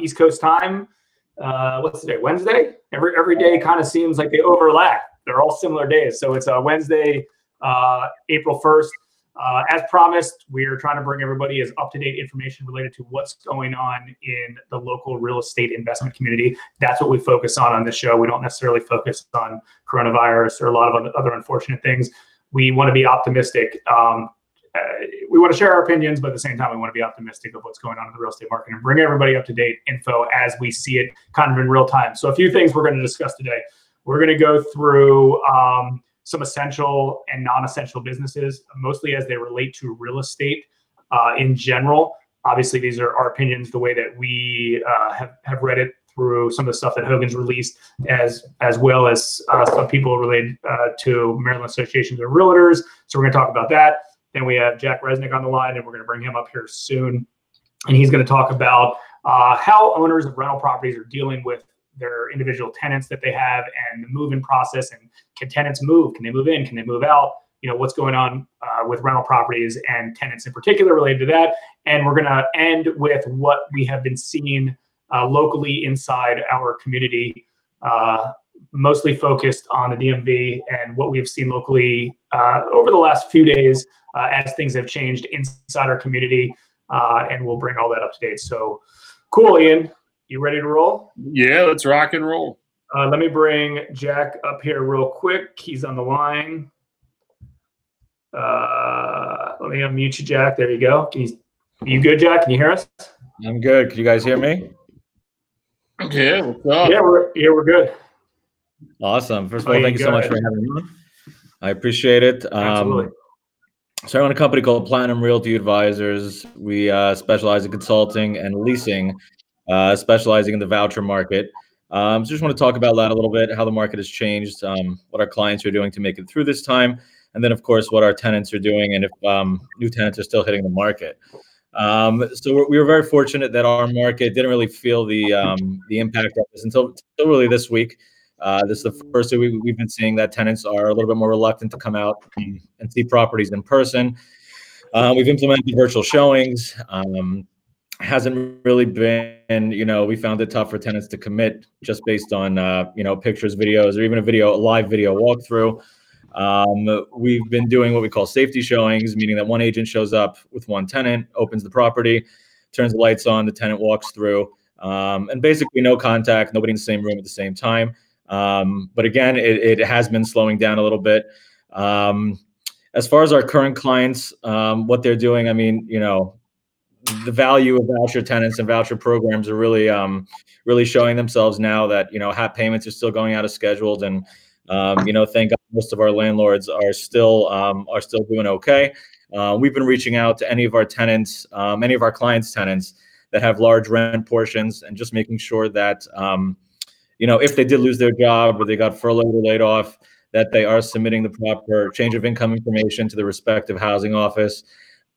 East Coast time. Uh, what's today? Wednesday. Every every day kind of seems like they overlap. They're all similar days. So it's a Wednesday, uh, April first. Uh, as promised, we are trying to bring everybody as up to date information related to what's going on in the local real estate investment community. That's what we focus on on this show. We don't necessarily focus on coronavirus or a lot of other unfortunate things. We want to be optimistic. Um, uh, we want to share our opinions, but at the same time, we want to be optimistic of what's going on in the real estate market and bring everybody up to date info as we see it kind of in real time. So, a few things we're going to discuss today. We're going to go through um, some essential and non-essential businesses, mostly as they relate to real estate uh, in general. Obviously, these are our opinions, the way that we uh, have have read it through some of the stuff that Hogan's released, as as well as uh, some people related uh, to Maryland Associations of Realtors. So we're going to talk about that. Then we have Jack Resnick on the line, and we're going to bring him up here soon, and he's going to talk about uh, how owners of rental properties are dealing with their individual tenants that they have and the move-in process and can tenants move? Can they move in? Can they move out? You know what's going on uh, with rental properties and tenants in particular related to that? And we're going to end with what we have been seeing uh, locally inside our community uh, mostly focused on the dmv and what we've seen locally uh, over the last few days uh, as things have changed inside our community uh, and we'll bring all that up to date so cool ian you ready to roll? Yeah, let's rock and roll. Uh, let me bring Jack up here real quick. He's on the line. Uh, let me unmute you, Jack. There you go. Can you, you good, Jack? Can you hear us? I'm good. Can you guys hear me? Yeah, what's up? Yeah, we're yeah, we're good. Awesome. First of all, oh, thank you so much for having me. I appreciate it. Um, Absolutely. So I run a company called Platinum Realty Advisors. We uh, specialize in consulting and leasing uh, specializing in the voucher market. Um, so just want to talk about that a little bit, how the market has changed, um, what our clients are doing to make it through this time, and then of course what our tenants are doing, and if um, new tenants are still hitting the market. Um, so we were very fortunate that our market didn't really feel the um, the impact of this until, until really this week. Uh, this is the first week we, have been seeing that tenants are a little bit more reluctant to come out and see properties in person. Uh, we've implemented virtual showings. Um, hasn't really been, you know, we found it tough for tenants to commit just based on, uh, you know, pictures, videos, or even a video, a live video walkthrough. Um, we've been doing what we call safety showings, meaning that one agent shows up with one tenant, opens the property, turns the lights on, the tenant walks through, um, and basically no contact, nobody in the same room at the same time. Um, but again, it, it, has been slowing down a little bit. Um, as far as our current clients, um, what they're doing, I mean, you know, the value of voucher tenants and voucher programs are really um, really showing themselves now that you know HAP payments are still going out of scheduled and um, you know thank God most of our landlords are still um, are still doing okay. Uh, we've been reaching out to any of our tenants, um, any of our clients' tenants that have large rent portions, and just making sure that um, you know if they did lose their job or they got furloughed or laid off, that they are submitting the proper change of income information to the respective housing office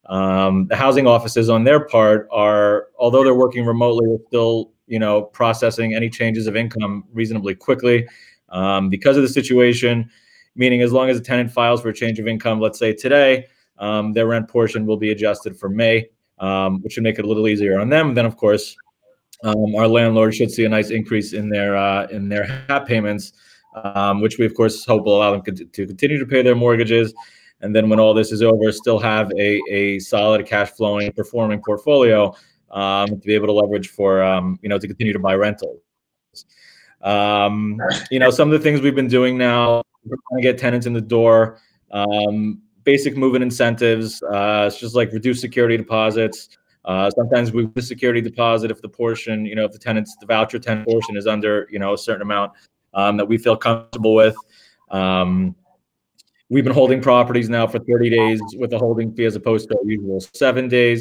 um, the housing offices on their part are, although they're working remotely, are still, you know, processing any changes of income reasonably quickly um, because of the situation. Meaning, as long as a tenant files for a change of income, let's say today, um, their rent portion will be adjusted for May, um, which should make it a little easier on them. Then, of course, um, our landlord should see a nice increase in their uh, in their HAP payments, um, which we of course hope will allow them to continue to pay their mortgages and then when all this is over, still have a, a solid cash flowing performing portfolio um, to be able to leverage for um, you know to continue to buy rentals. Um, you know, some of the things we've been doing now, we're trying to get tenants in the door. Um, basic moving incentives. Uh, it's just like reduced security deposits. Uh, sometimes we the security deposit if the portion, you know, if the tenant's the voucher tenant portion is under, you know, a certain amount um, that we feel comfortable with. Um, We've been holding properties now for 30 days with a holding fee as opposed to our usual seven days.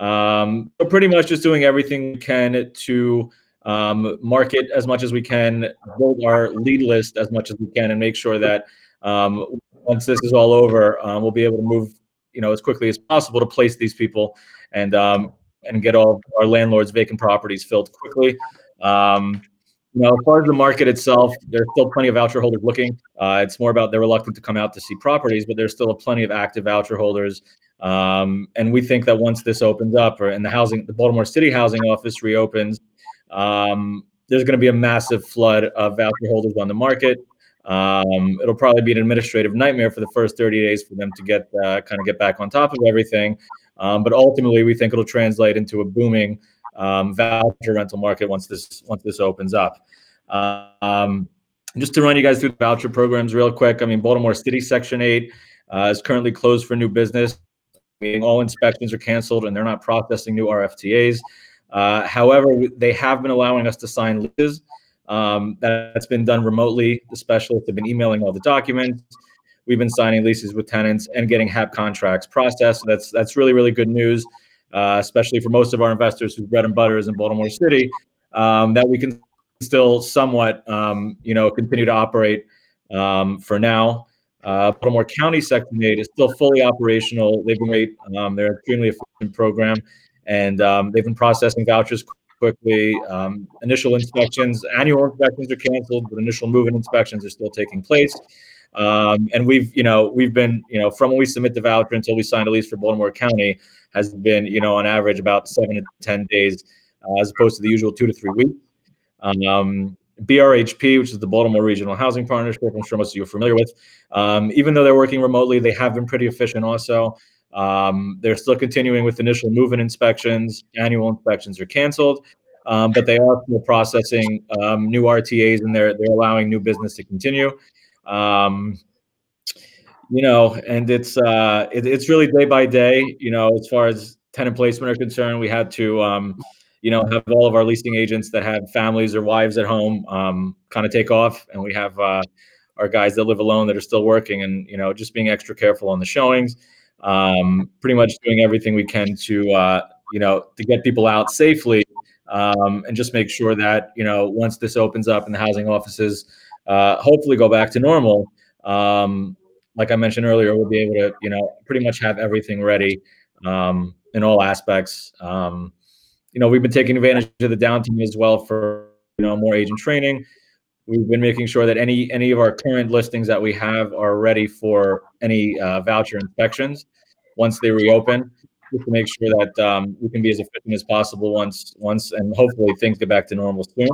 Um, so pretty much just doing everything we can to um, market as much as we can, build our lead list as much as we can, and make sure that um, once this is all over, um, we'll be able to move, you know, as quickly as possible to place these people and um, and get all our landlords' vacant properties filled quickly. Um, you know, as far as the market itself, there's still plenty of voucher holders looking. Uh, it's more about they're reluctant to come out to see properties, but there's still a plenty of active voucher holders. Um, and we think that once this opens up, or and the housing, the Baltimore City Housing Office reopens, um, there's going to be a massive flood of voucher holders on the market. Um, it'll probably be an administrative nightmare for the first 30 days for them to get uh, kind of get back on top of everything. Um, but ultimately, we think it'll translate into a booming um, voucher rental market once this once this opens up. Um, just to run you guys through the voucher programs real quick. I mean, Baltimore City Section 8 uh, is currently closed for new business, meaning all inspections are canceled and they're not processing new RFTAs. Uh, however, they have been allowing us to sign leases. Um, that's been done remotely. The specialists have been emailing all the documents. We've been signing leases with tenants and getting HAP contracts processed. That's that's really really good news, uh, especially for most of our investors whose bread and butter is in Baltimore City. Um, that we can still somewhat, um, you know, continue to operate um, for now. Uh, Baltimore County Section 8 is still fully operational. They've been great. Um, they're extremely efficient program, and um, they've been processing vouchers quickly. Um, initial inspections, annual inspections are canceled, but initial move-in inspections are still taking place. Um, and we've, you know, we've been, you know, from when we submit the voucher until we sign a lease for Baltimore County has been, you know, on average about seven to 10 days, uh, as opposed to the usual two to three weeks. Um, BRHP, which is the Baltimore Regional Housing Partnership, I'm sure most of you are familiar with. Um, even though they're working remotely, they have been pretty efficient also. Um, they're still continuing with initial move-in inspections. Annual inspections are canceled, um, but they are still processing um, new RTAs and they're they're allowing new business to continue. Um, you know, and it's uh, it, it's really day by day. You know, as far as tenant placement are concerned, we had to um, you know, have all of our leasing agents that have families or wives at home um, kind of take off, and we have uh, our guys that live alone that are still working, and you know, just being extra careful on the showings. Um, pretty much doing everything we can to uh, you know to get people out safely, um, and just make sure that you know once this opens up and the housing offices uh, hopefully go back to normal. Um, like I mentioned earlier, we'll be able to you know pretty much have everything ready um, in all aspects. Um, you know, we've been taking advantage of the downtime as well for you know more agent training. We've been making sure that any any of our current listings that we have are ready for any uh, voucher inspections once they reopen, just to make sure that um, we can be as efficient as possible once once and hopefully things get back to normal soon.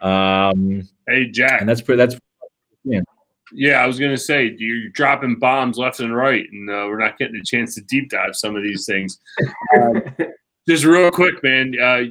Um, hey Jack, and that's pretty. That's yeah. Yeah, I was gonna say you're dropping bombs left and right, and uh, we're not getting a chance to deep dive some of these things. Um, just real quick, man. Uh,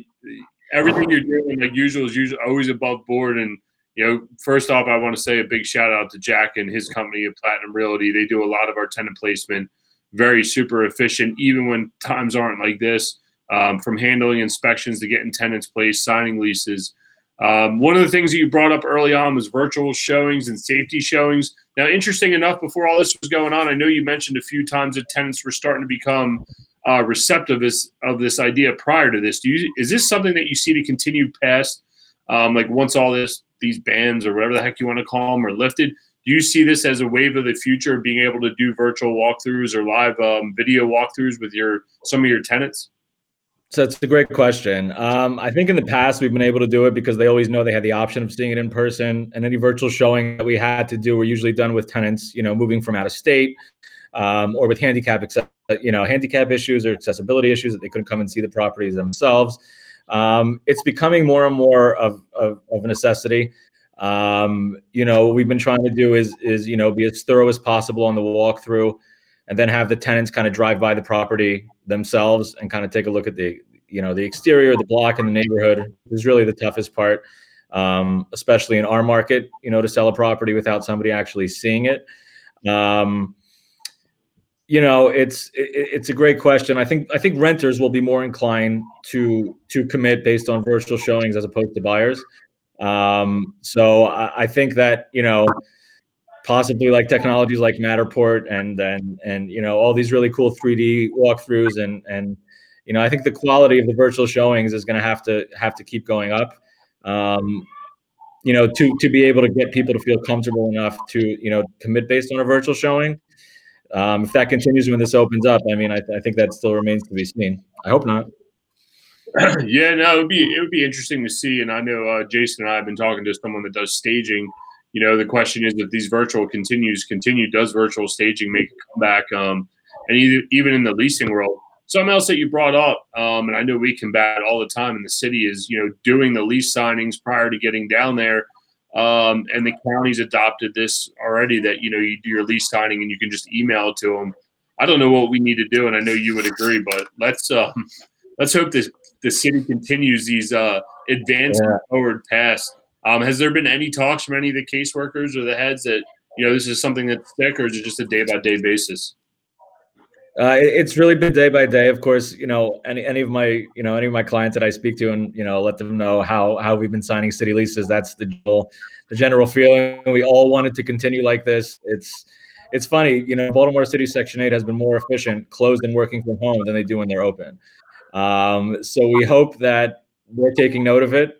everything you're doing, like usual, is usually always above board. And you know, first off, I want to say a big shout out to Jack and his company of Platinum Realty. They do a lot of our tenant placement, very super efficient, even when times aren't like this. Um, from handling inspections to getting tenants placed, signing leases. Um, one of the things that you brought up early on was virtual showings and safety showings. Now, interesting enough, before all this was going on, I know you mentioned a few times that tenants were starting to become uh, receptive of this idea prior to this. Do you is this something that you see to continue past, um, like once all this these bans or whatever the heck you want to call them are lifted? Do you see this as a wave of the future, of being able to do virtual walkthroughs or live um, video walkthroughs with your some of your tenants? So it's a great question. Um, I think in the past we've been able to do it because they always know they had the option of seeing it in person, and any virtual showing that we had to do were usually done with tenants, you know, moving from out of state um, or with handicap, you know, handicap issues or accessibility issues that they couldn't come and see the properties themselves. Um, it's becoming more and more of, of, of a necessity. Um, you know, what we've been trying to do is, is, you know, be as thorough as possible on the walkthrough and then have the tenants kind of drive by the property themselves and kind of take a look at the, you know, the exterior, the block and the neighborhood is really the toughest part. Um, especially in our market, you know, to sell a property without somebody actually seeing it. Um, you know, it's it, it's a great question. I think I think renters will be more inclined to to commit based on virtual showings as opposed to buyers. Um, so I, I think that you know, possibly like technologies like Matterport and and and you know all these really cool 3D walkthroughs and and you know I think the quality of the virtual showings is going to have to have to keep going up. Um, you know, to to be able to get people to feel comfortable enough to you know commit based on a virtual showing um, if that continues when this opens up, I mean, I, I think that still remains to be seen. I hope not. yeah, no, it would be it would be interesting to see. And I know uh, Jason and I have been talking to someone that does staging. You know, the question is if these virtual continues continue, does virtual staging make a comeback? Um, and either, even in the leasing world, something else that you brought up, um, and I know we combat all the time in the city is you know doing the lease signings prior to getting down there. Um, and the county's adopted this already that you know you do your lease signing and you can just email to them. I don't know what we need to do, and I know you would agree, but let's um, let's hope this the city continues these uh, advanced yeah. forward paths. Um, has there been any talks from any of the caseworkers or the heads that you know this is something that's thick, or is it just a day by day basis? Uh, it's really been day by day. Of course, you know any any of my you know any of my clients that I speak to and you know let them know how how we've been signing city leases. That's the general, the general feeling. We all wanted to continue like this. It's it's funny, you know, Baltimore City Section Eight has been more efficient closed and working from home than they do when they're open. Um, so we hope that they're taking note of it.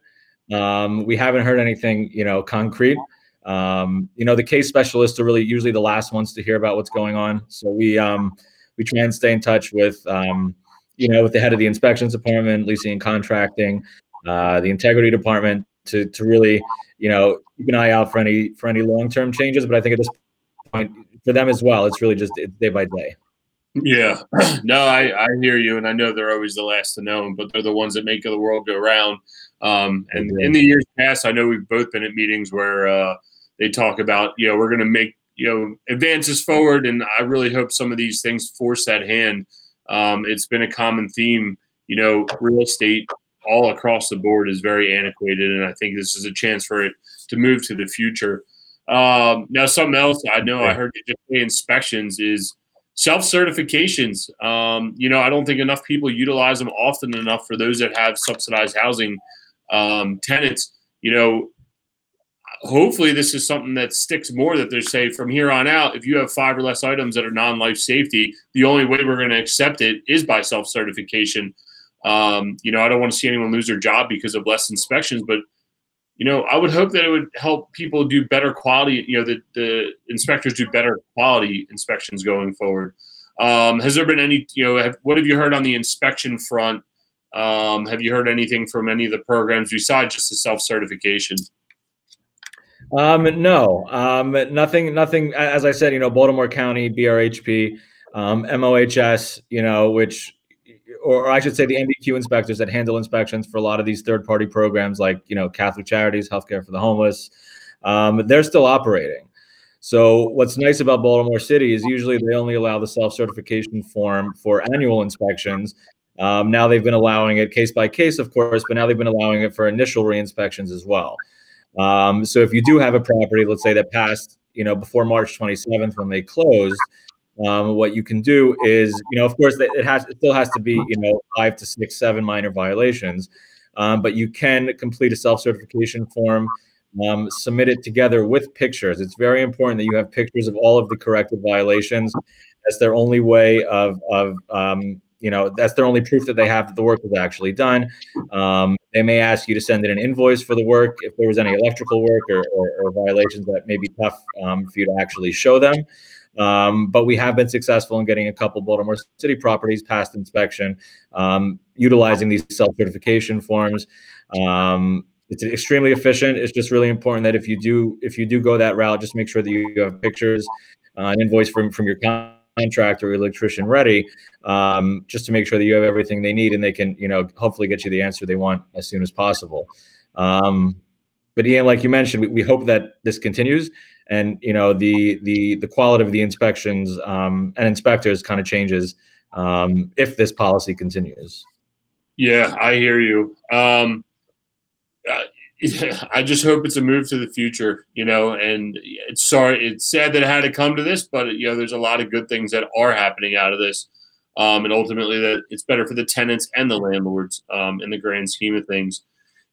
Um, we haven't heard anything, you know, concrete. Um, you know, the case specialists are really usually the last ones to hear about what's going on. So we um, we try and stay in touch with, um, you know, with the head of the inspections department, leasing and contracting, uh, the integrity department to to really, you know, keep an eye out for any for any long term changes. But I think at this point, for them as well, it's really just day by day. Yeah, no, I, I hear you, and I know they're always the last to know, but they're the ones that make the world go round. Um, and in the years past, I know we've both been at meetings where uh, they talk about, you know, we're going to make you know advances forward, and I really hope some of these things force that hand. Um, it's been a common theme, you know, real estate all across the board is very antiquated, and I think this is a chance for it to move to the future. Um, now, something else I know I heard you just say inspections is self certifications. Um, you know, I don't think enough people utilize them often enough for those that have subsidized housing um, tenants. You know, hopefully this is something that sticks more that they say from here on out if you have five or less items that are non-life safety the only way we're going to accept it is by self-certification um, you know i don't want to see anyone lose their job because of less inspections but you know, I would hope that it would help people do better quality. You know, that the inspectors do better quality inspections going forward. Um, has there been any? You know, have, what have you heard on the inspection front? Um, have you heard anything from any of the programs besides just the self certification? Um, no, um, nothing, nothing. As I said, you know, Baltimore County, BRHP, um, MOHS, you know, which or I should say the NVQ inspectors that handle inspections for a lot of these third party programs like, you know, Catholic Charities, Healthcare for the Homeless, um, they're still operating. So what's nice about Baltimore City is usually they only allow the self certification form for annual inspections. Um, now they've been allowing it case by case, of course, but now they've been allowing it for initial re-inspections as well. Um, so if you do have a property, let's say that passed, you know, before March 27th when they closed, um, what you can do is, you know, of course, it has it still has to be, you know, five to six, seven minor violations, um, but you can complete a self-certification form, um, submit it together with pictures. It's very important that you have pictures of all of the corrected violations. That's their only way of of um, you know that's their only proof that they have that the work was actually done. Um, they may ask you to send in an invoice for the work if there was any electrical work or, or, or violations that may be tough um, for you to actually show them. Um, but we have been successful in getting a couple Baltimore City properties past inspection, um, utilizing these self-certification forms. Um, it's extremely efficient. It's just really important that if you do if you do go that route, just make sure that you have pictures, uh, an invoice from from your contractor or electrician ready, um, just to make sure that you have everything they need and they can you know hopefully get you the answer they want as soon as possible. Um, but Ian, like you mentioned, we, we hope that this continues and you know the the the quality of the inspections um, and inspectors kind of changes um, if this policy continues. Yeah, I hear you. Um, uh, I just hope it's a move to the future, you know. And it's sorry, it's sad that it had to come to this, but you know, there's a lot of good things that are happening out of this, um, and ultimately that it's better for the tenants and the landlords um, in the grand scheme of things.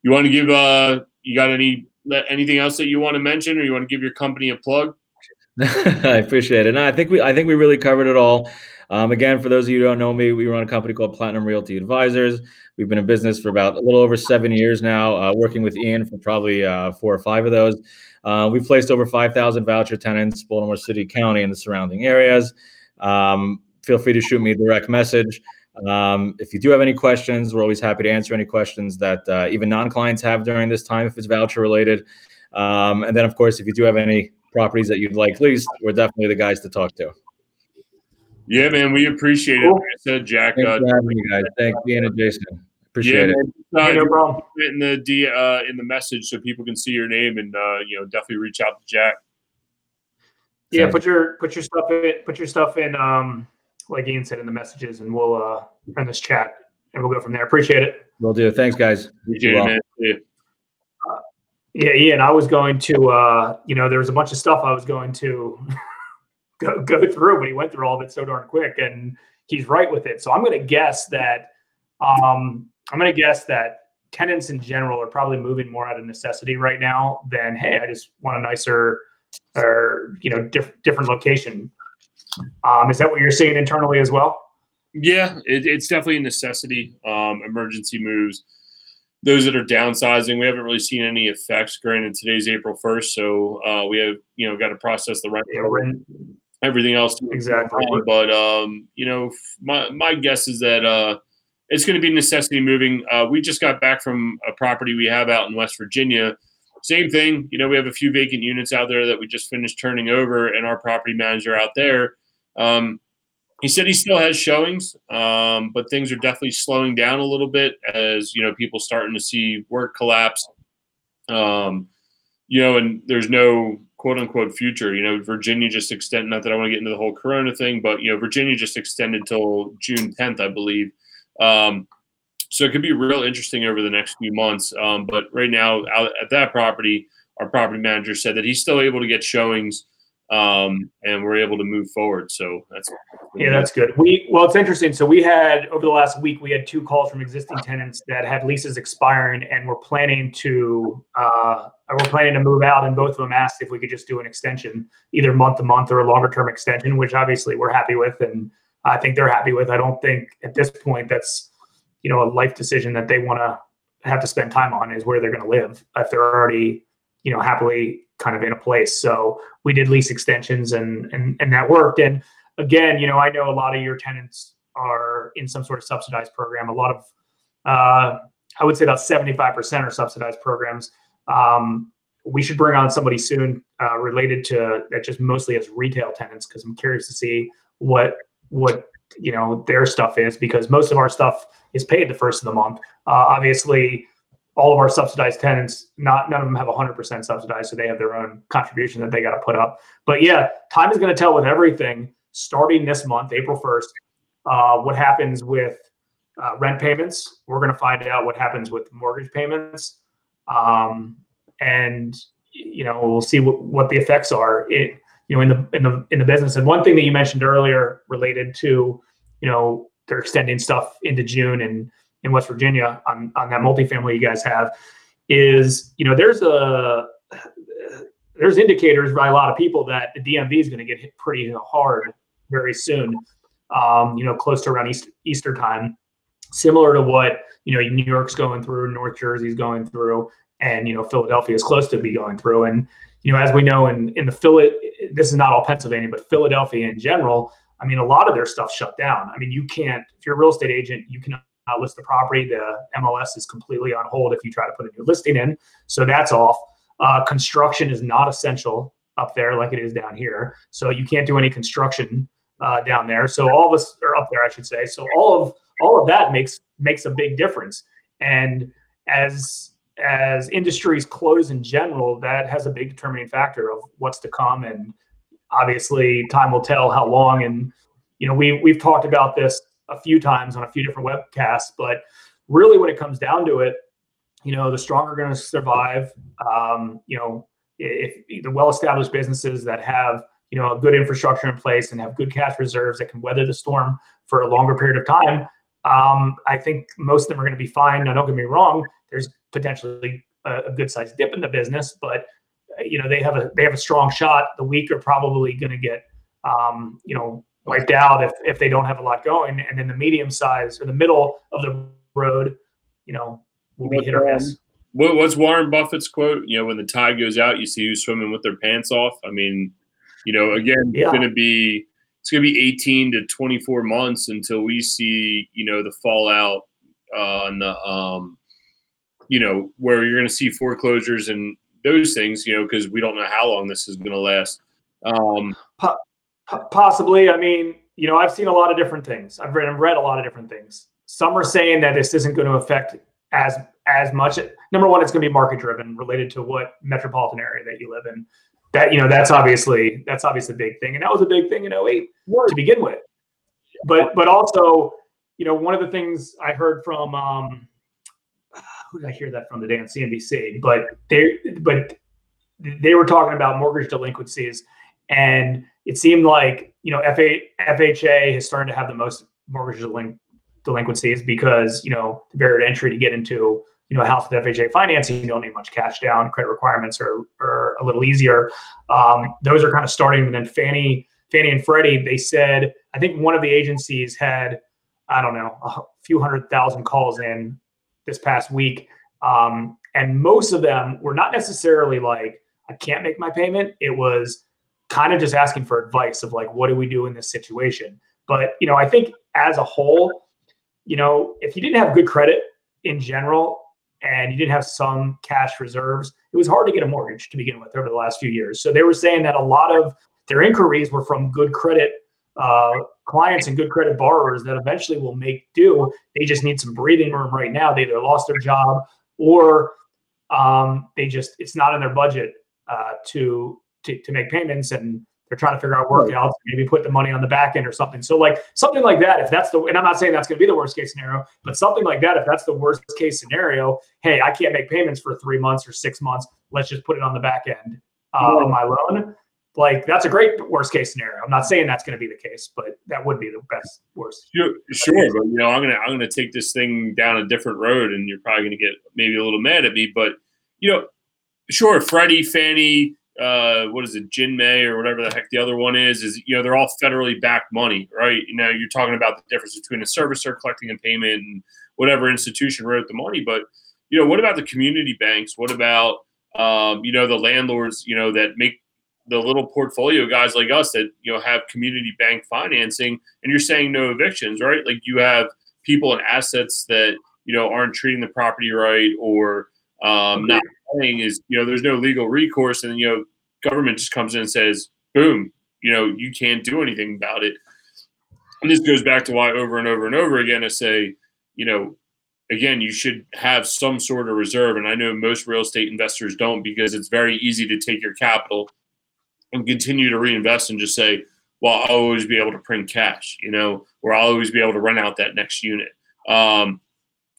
You want to give? Uh, you got any anything else that you want to mention, or you want to give your company a plug? I appreciate it. No, I think we I think we really covered it all. Um, again, for those of you who don't know me, we run a company called Platinum Realty Advisors. We've been in business for about a little over seven years now, uh, working with Ian for probably uh, four or five of those. Uh, we've placed over 5,000 voucher tenants, Baltimore City County and the surrounding areas. Um, feel free to shoot me a direct message. Um, if you do have any questions, we're always happy to answer any questions that uh, even non-clients have during this time if it's voucher related. Um, and then, of course, if you do have any properties that you'd like leased, we're definitely the guys to talk to. Yeah, man, we appreciate it. Cool. Like I said, Jack. Thanks Uh, for having me, guys. Thanks, Ian and Jason. yeah, Appreciate it. man, uh, Hey, no problem. put in the D, uh, in the message so people can see your name and uh, you know definitely reach out to Jack. Yeah, Sounds- put your put your stuff in put your stuff in um like Ian said in the messages and we'll uh in this chat and we'll go from there. Appreciate it. We'll do. Thanks, guys. Appreciate Well. it, man. Yeah. Yeah, Ian, I was going to uh you know, there was a bunch of stuff I was going to go go through, but he went through all of it so darn quick and he's right with it. So I'm gonna guess that um I'm gonna guess that tenants in general are probably moving more out of necessity right now than hey, I just want a nicer or you know diff- different location. Um, is that what you're seeing internally as well? Yeah, it, it's definitely a necessity. Um, emergency moves. Those that are downsizing, we haven't really seen any effects. Granted, today's April first, so uh, we have you know got to process the rent, Yeah, in- everything else. Exactly. But um, you know, my my guess is that uh, it's going to be necessity moving. Uh, we just got back from a property we have out in West Virginia. Same thing. You know, we have a few vacant units out there that we just finished turning over, and our property manager out there. Um, he said he still has showings, um, but things are definitely slowing down a little bit as you know people starting to see work collapse. Um, you know, and there's no quote unquote future. You know, Virginia just extended. Not that I want to get into the whole Corona thing, but you know, Virginia just extended till June 10th, I believe. Um, so it could be real interesting over the next few months. Um, but right now, out at that property, our property manager said that he's still able to get showings, um, and we're able to move forward. So that's Yeah, that's good. We well, it's interesting. So we had over the last week, we had two calls from existing tenants that had leases expiring, and we're planning to uh, we're planning to move out. And both of them asked if we could just do an extension, either month to month or a longer term extension, which obviously we're happy with, and I think they're happy with. I don't think at this point that's you know a life decision that they want to have to spend time on is where they're going to live if they're already you know happily kind of in a place. So we did lease extensions, and and and that worked. And again, you know, I know a lot of your tenants are in some sort of subsidized program. A lot of, uh, I would say about 75% are subsidized programs. Um, we should bring on somebody soon uh, related to that just mostly as retail tenants because I'm curious to see what what you know their stuff is because most of our stuff is paid the first of the month. Uh, obviously, all of our subsidized tenants, not none of them have 100% subsidized, so they have their own contribution that they got to put up. But yeah, time is going to tell with everything starting this month, April 1st, uh, what happens with uh, rent payments. We're going to find out what happens with mortgage payments. Um, and, you know, we'll see what, what the effects are it, you know, in the, in the, in the business. And one thing that you mentioned earlier related to, you know, they're extending stuff into June and in West Virginia on, on that multifamily you guys have is, you know, there's a, there's indicators by a lot of people that the DMV is going to get hit pretty hard very soon. Um, you know, close to around East, Easter time, similar to what you know New York's going through, North Jersey's going through, and you know Philadelphia is close to be going through. And you know, as we know in in the Philly, this is not all Pennsylvania, but Philadelphia in general. I mean, a lot of their stuff shut down. I mean, you can't if you're a real estate agent, you cannot list the property. The MLS is completely on hold if you try to put a new listing in, so that's off. Uh, construction is not essential up there like it is down here. So you can't do any construction uh, down there. So all of us are up there, I should say. So all of all of that makes makes a big difference. And as as industries close in general, that has a big determining factor of what's to come. And obviously, time will tell how long. And you know, we we've talked about this a few times on a few different webcasts, but really, when it comes down to it, you know, the strong are going to survive. Um, you know, if, the well-established businesses that have you know a good infrastructure in place and have good cash reserves that can weather the storm for a longer period of time, um, I think most of them are going to be fine. Now, don't get me wrong. There's potentially a, a good-sized dip in the business, but you know they have a they have a strong shot. The weak are probably going to get um, you know wiped out if if they don't have a lot going, and then the medium size or the middle of the road, you know, will be hit or miss. What, what's Warren Buffett's quote? You know, when the tide goes out, you see who's swimming with their pants off. I mean, you know, again, Yeah. it's going to be it's going to be 18 to 24 months until we see, you know, the fallout uh, on the, um, you know, where you're going to see foreclosures and those things, you know, because we don't know how long this is going to last. Um, Po- Possibly. I mean, you know, I've seen a lot of different things. I've read, I've read a lot of different things. Some are saying that this isn't going to affect as as much. Number one, it's going to be market driven, related to what metropolitan area that you live in. That you know, that's obviously that's obviously a big thing, and that was a big thing in 08 to begin with. But but also, you know, one of the things I heard from um, who did I hear that from today on CNBC? But they but they were talking about mortgage delinquencies, and it seemed like you know FA, FHA is starting to have the most mortgage delin- delinquencies because you know the barrier to entry to get into you know a house with FHA financing, you don't need much cash down. Credit requirements are are a little easier. Um, those are kind of starting, and then Fannie Fannie and Freddie they said I think one of the agencies had I don't know a few hundred thousand calls in this past week, um, and most of them were not necessarily like I can't make my payment. It was kind of just asking for advice of like, what do we do in this situation? But, you know, I think as a whole, you know, if you didn't have good credit in general and you didn't have some cash reserves, it was hard to get a mortgage to begin with over the last few years. So they were saying that a lot of their inquiries were from good credit uh, clients and good credit borrowers that eventually will make do. They just need some breathing room right now. They either lost their job or um, they just it's not in their budget uh, to to, to make payments and they're trying to figure out workouts, maybe put the money on the back end or something. So like something like that, if that's the and I'm not saying that's going to be the worst case scenario, but something like that, if that's the worst case scenario, hey, I can't make payments for three months or six months. Let's just put it on the back end uh, of my loan. Like that's a great worst case scenario. I'm not saying that's going to be the case, but that would be the best worst. Sure, sure, but you know, I'm gonna I'm gonna take this thing down a different road, and you're probably gonna get maybe a little mad at me, but you know, sure, Freddie, Fannie, uh, what is it, Ginnie Mae or whatever the heck the other one is, is you know they're all federally backed money, right? Now you're talking about the difference between a servicer collecting a payment and whatever institution wrote the money, but you know, what about the community banks? What about um, you know the landlords? You know that make the little portfolio guys like us that you know have community bank financing, and you're saying no evictions, right? Like you have people and assets that you know aren't treating the property right or um, not paying is you know there's no legal recourse and you know government just comes in and says boom you know you can't do anything about it. And this goes back to why over and over and over again i say you know again you should have some sort of reserve and i know most real estate investors don't because it's very easy to take your capital and continue to reinvest and just say well i'll always be able to print cash you know or i'll always be able to rent out that next unit. Um,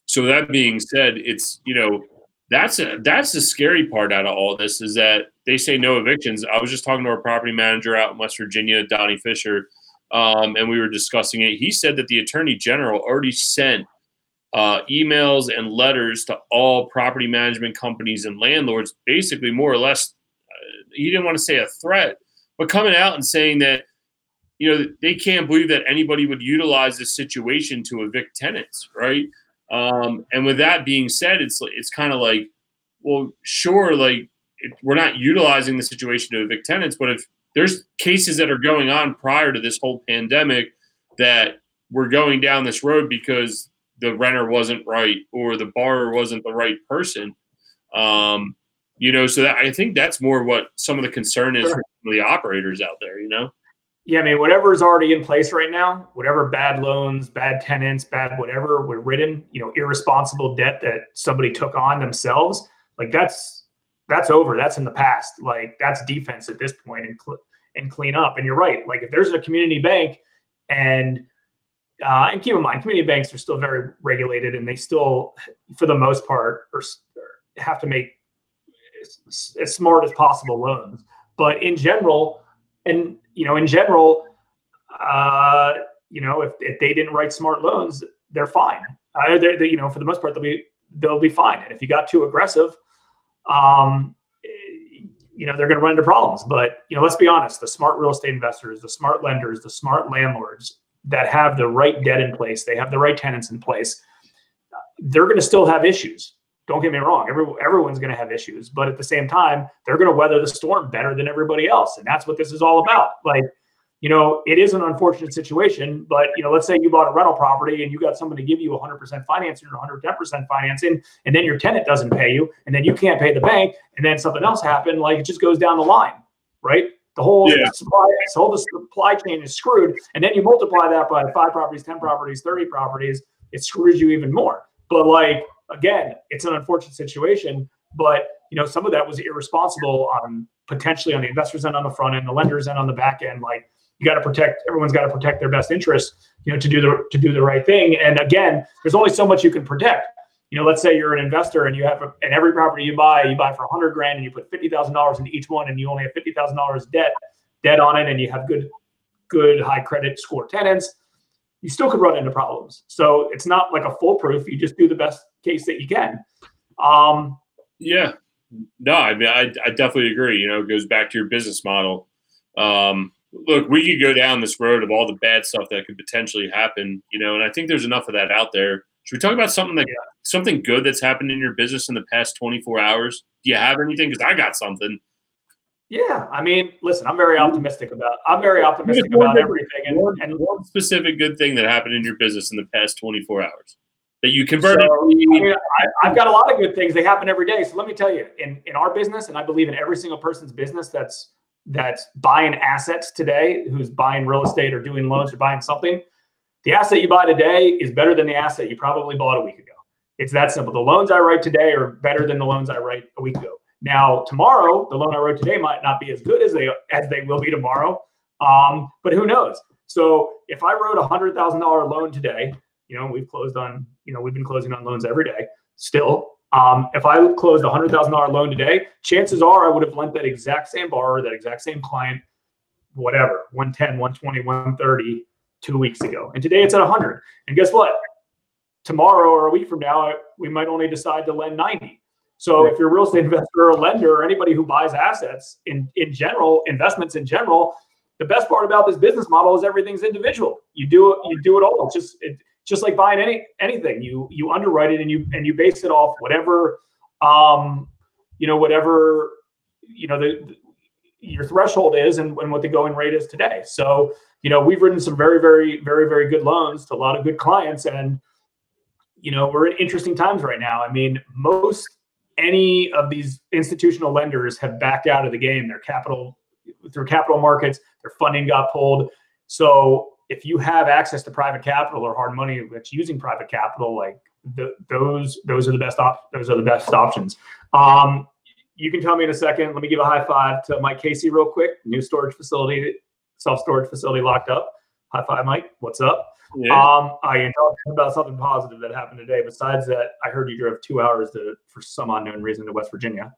so that being said it's you know that's a, that's the scary part out of all this is that they say no evictions. I was just talking to our property manager out in West Virginia, Donnie Fisher, um, and we were discussing it. He said that the attorney general already sent uh, emails and letters to all property management companies and landlords, basically more or less. Uh, he didn't want to say a threat, but coming out and saying that you know they can't believe that anybody would utilize this situation to evict tenants, right? Um, and with that being said, it's it's kind of like, well, sure, like it, we're not utilizing the situation to evict tenants, but if there's cases that are going on prior to this whole pandemic that we're going down this road because the renter wasn't right or the borrower wasn't the right person. Um, you know, so that, I think that's more what some of the concern is sure. for the operators out there. You know. Yeah, I mean, whatever is already in place right now, whatever bad loans, bad tenants, bad whatever were written, you know, irresponsible debt that somebody took on themselves, like that's that's over. That's in the past. Like that's defense at this point and cl- and clean up. And you're right. Like if there's a community bank, and uh, and keep in mind, community banks are still very regulated, and they still, for the most part, are, have to make as, as smart as possible loans. But in general, and you know, in general, uh, you know, if, if they didn't write smart loans, they're fine. Uh, they're, they, you know, for the most part, they'll be they'll be fine. And if you got too aggressive, um, you know, they're going to run into problems. But you know, let's be honest: the smart real estate investors, the smart lenders, the smart landlords that have the right debt in place, they have the right tenants in place. They're going to still have issues. Don't get me wrong; Every, everyone's going to have issues, but at the same time, they're going to weather the storm better than everybody else, and that's what this is all about. Like, you know, it is an unfortunate situation, but you know, let's say you bought a rental property and you got someone to give you 100% financing or 110% financing, and then your tenant doesn't pay you, and then you can't pay the bank, and then something else happened. Like, it just goes down the line, right? The whole Yeah. supply, the whole supply chain is screwed, and then you multiply that by five properties, ten properties, thirty properties. It screws you even more. But like again, it's an unfortunate situation. But you know, some of that was irresponsible on potentially on the investors end on the front end, the lenders end on the back end. Like you got to protect. Everyone's got to protect their best interests. You know, to do the to do the right thing. And again, there's only so much you can protect. You know, let's say you're an investor and you have a, and every property you buy, you buy for a hundred grand and you put fifty thousand dollars into each one, and you only have fifty thousand dollars debt debt on it, and you have good good high credit score tenants. You still could run into problems. So it's not like a foolproof. You just do the best case that you can. Um, Yeah. No, I mean, I, I definitely agree. You know, it goes back to your business model. Um, look, we could go down this road of all the bad stuff that could potentially happen, you know, and I think there's enough of that out there. Should we talk about something that something good that's happened in your business in the past 24 hours? Do you have anything? Because I got something. yeah, I mean, listen, I'm very optimistic about. I'm very optimistic about everything, and, and one specific good thing that happened in your business in the past 24 hours that you converted. So, I mean, I, I've got a lot of good things. They happen every day. So let me tell you, in in our business, and I believe in every single person's business that's that's buying assets today, who's buying real estate or doing loans or buying something, the asset you buy today is better than the asset you probably bought a week ago. It's that simple. The loans I write today are better than the loans I write a week ago. Now, tomorrow, the loan I wrote today might not be as good as they as they will be tomorrow. Um, but who knows? So if I wrote a hundred thousand dollar loan today, you know, we've closed on, you know, we've been closing on loans every day still. Um, if I closed a hundred thousand dollar loan today, chances are I would have lent that exact same borrower, that exact same client, whatever, 110, 120, 130 two weeks ago. And today it's at 100. And guess what? Tomorrow or a week from now, we might only decide to lend 90. So if you're a real estate investor or a lender or anybody who buys assets in, in general, investments in general, the best part about this business model is everything's individual. You do it, you do it all. It's just it, just like buying any anything. You you underwrite it and you and you base it off whatever um you know whatever you know the, the your threshold is and, and what the going rate is today. So, you know, we've written some very, very, very, very good loans to a lot of good clients. And, you know, we're in interesting times right now. I mean, most any of these institutional lenders have backed out of the game. Their capital through capital markets, their funding got pulled. So if you have access to private capital or hard money that's using private capital, like the, those, those are the best op- those are the best options. Um, you can tell me in a second. Let me give a high five to Mike Casey real quick. New storage facility, self storage facility locked up. High five, Mike. What's up? Yeah. Um, I can talk about something positive that happened today. Besides that, I heard you drove two hours to, for some unknown reason, to West Virginia.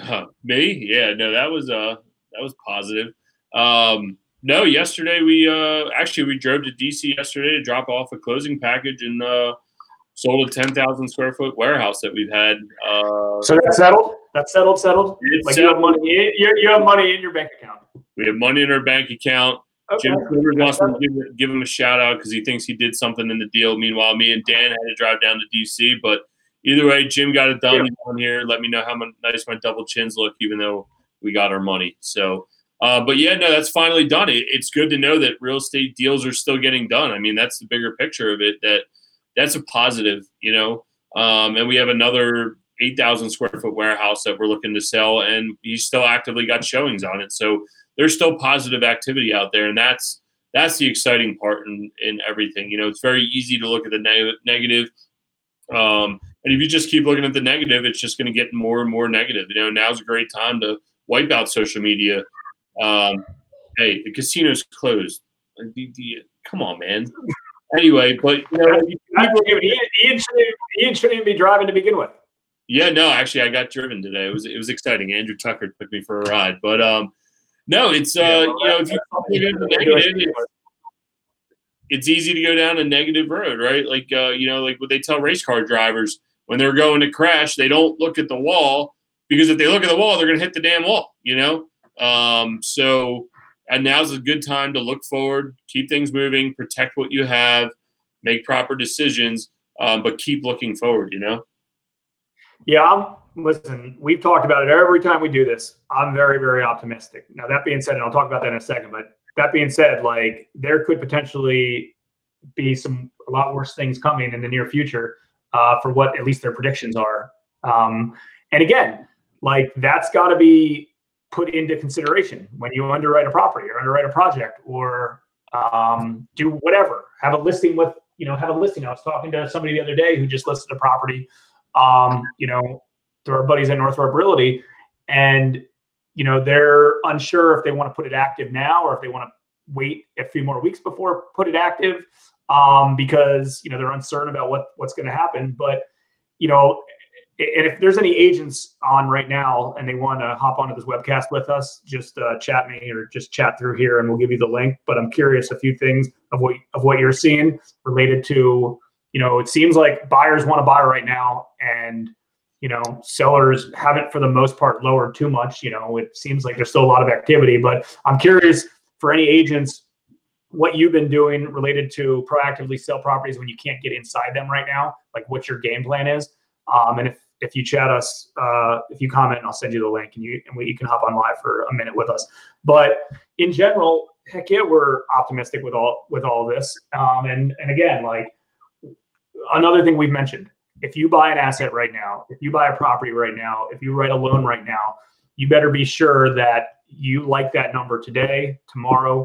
Uh, me? Yeah, no, that was uh that was positive. Um no, yesterday we uh actually we drove to DC yesterday to drop off a closing package and uh sold a ten thousand square foot warehouse that we've had. Uh So that's settled. That's settled. Settled. it's Like you have money. You, you you have money in your bank account. we have money in our bank account. Okay. Jim Cooper wants to give, give him a shout out because he thinks he did something in the deal. Meanwhile, me and Dan had to drive down to DC, but either way, Jim got it done. Yeah. On here. Let me know how mon- nice my double chins look, even though we got our money. So, uh, but yeah, no, that's finally done. It, it's good to know that real estate deals are still getting done. I mean, that's the bigger picture of it. That that's a positive, you know. Um, and we have another eight thousand square foot warehouse that we're looking to sell, and he's still actively got showings on it. So there's still positive activity out there, and that's that's the exciting part in, in everything. You know, it's very easy to look at the neg- negative, um, and if you just keep looking at the negative, it's just going to get more and more negative. You know, now's a great time to wipe out social media. Um, hey, the casino's closed. The- Come on, man. Anyway, but you know, you- I believe it. Ian, Ian, shouldn't, Ian shouldn't even be driving to begin with. yeah, no, actually, I got driven today. It was it was exciting. Andrew Tucker took me for a ride, but um, no, it's uh, Yeah, well, you know, if you negative, it's, it's easy to go down a negative road, right? Like uh, you know, like what they tell race car drivers when they're going to crash, they don't look at the wall because if they look at the wall, they're going to hit the damn wall, you know. Um, so and now's a good time to look forward, keep things moving, protect what you have, make proper decisions, um, but keep looking forward, you know. Yeah, I'm listen, we've talked about it every time we do this. I'm very, very optimistic. Now, that being said, and I'll talk about that in a second, but that being said, like there could potentially be some a lot worse things coming in the near future uh, for what at least their predictions are. Um, and again, like that's got to be put into consideration when you underwrite a property or underwrite a project or um, do whatever. Have a listing with, you know, have a listing. I was talking to somebody the other day who just listed a property, um, you know, through our buddies at Northrop Realty, and you know they're unsure if they want to put it active now or if they want to wait a few more weeks before put it active um, because you know they're uncertain about what what's going to happen. But you know, and if there's any agents on right now and they want to hop onto this webcast with us, just uh, chat me or just chat through here, and we'll give you the link. But I'm curious a few things of what of what you're seeing related to you know it seems like buyers want to buy right now and you know sellers haven't for the most part lowered too much you know it seems like there's still a lot of activity but i'm curious for any agents what you've been doing related to proactively sell properties when you can't get inside them right now like what your game plan is um, and if if you chat us uh, if you comment i'll send you the link and you and we, you can hop on live for a minute with us. But in general heck yeah we're optimistic with all with all this. Um, and and again like another thing we've mentioned if you buy an asset right now if you buy a property right now if you write a loan right now you better be sure that you like that number today tomorrow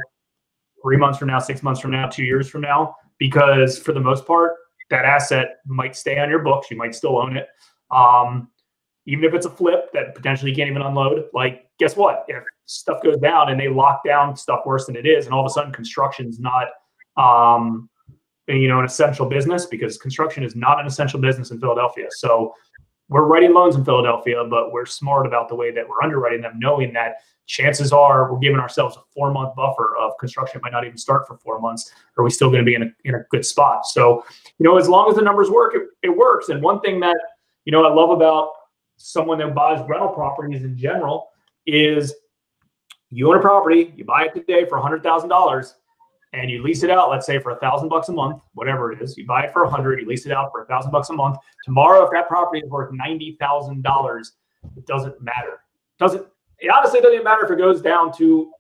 three months from now six months from now two years from now because for the most part that asset might stay on your books. You might still own it um, even if it's a flip that potentially you can't even unload like guess what if stuff goes down and they lock down stuff worse than it is and all of a sudden construction's not um, you know an essential business because construction is not an essential business in Philadelphia. So we're writing loans in Philadelphia, but we're smart about the way that we're underwriting them, knowing that chances are we're giving ourselves a four month buffer of construction might not even start for four months. Are we still going to be in a, in a good spot? So, you know, as long as the numbers work, it, it works. And one thing that, you know, what I love about someone that buys rental properties in general is you own a property, you buy it today for $100,000 and you lease it out, let's say for a thousand bucks a month, whatever it is, you buy it for a hundred, you lease it out for a thousand bucks a month. Tomorrow, if that property is worth ninety thousand dollars, it doesn't matter. Doesn't it honestly doesn't matter if it goes down to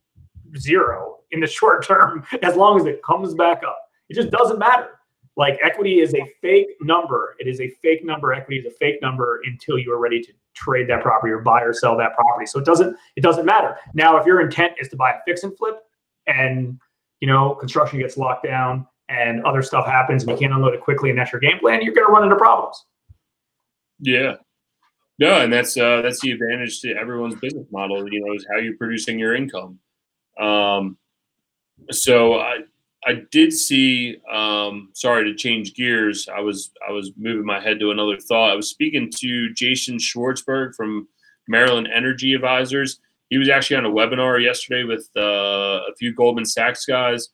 zero in the short term, as long as it comes back up. It just doesn't matter. Like equity is a fake number. It is a fake number. Equity is a fake number until you are ready to trade that property or buy or sell that property. So it doesn't it doesn't matter. Now, if your intent is to buy a fix and flip and you know, construction gets locked down and other stuff happens and you can't unload it quickly and that's your game plan, you're going to run into problems. Yeah. No, and that's uh, that's the advantage to everyone's business model. You know, is how you're producing your income. Um, so I I did see. Um, sorry to change gears. I was I was moving my head to another thought. I was speaking to Jason Schwartzberg from Maryland Energy Advisors he was actually on a webinar yesterday with uh, a few Goldman Sachs guys,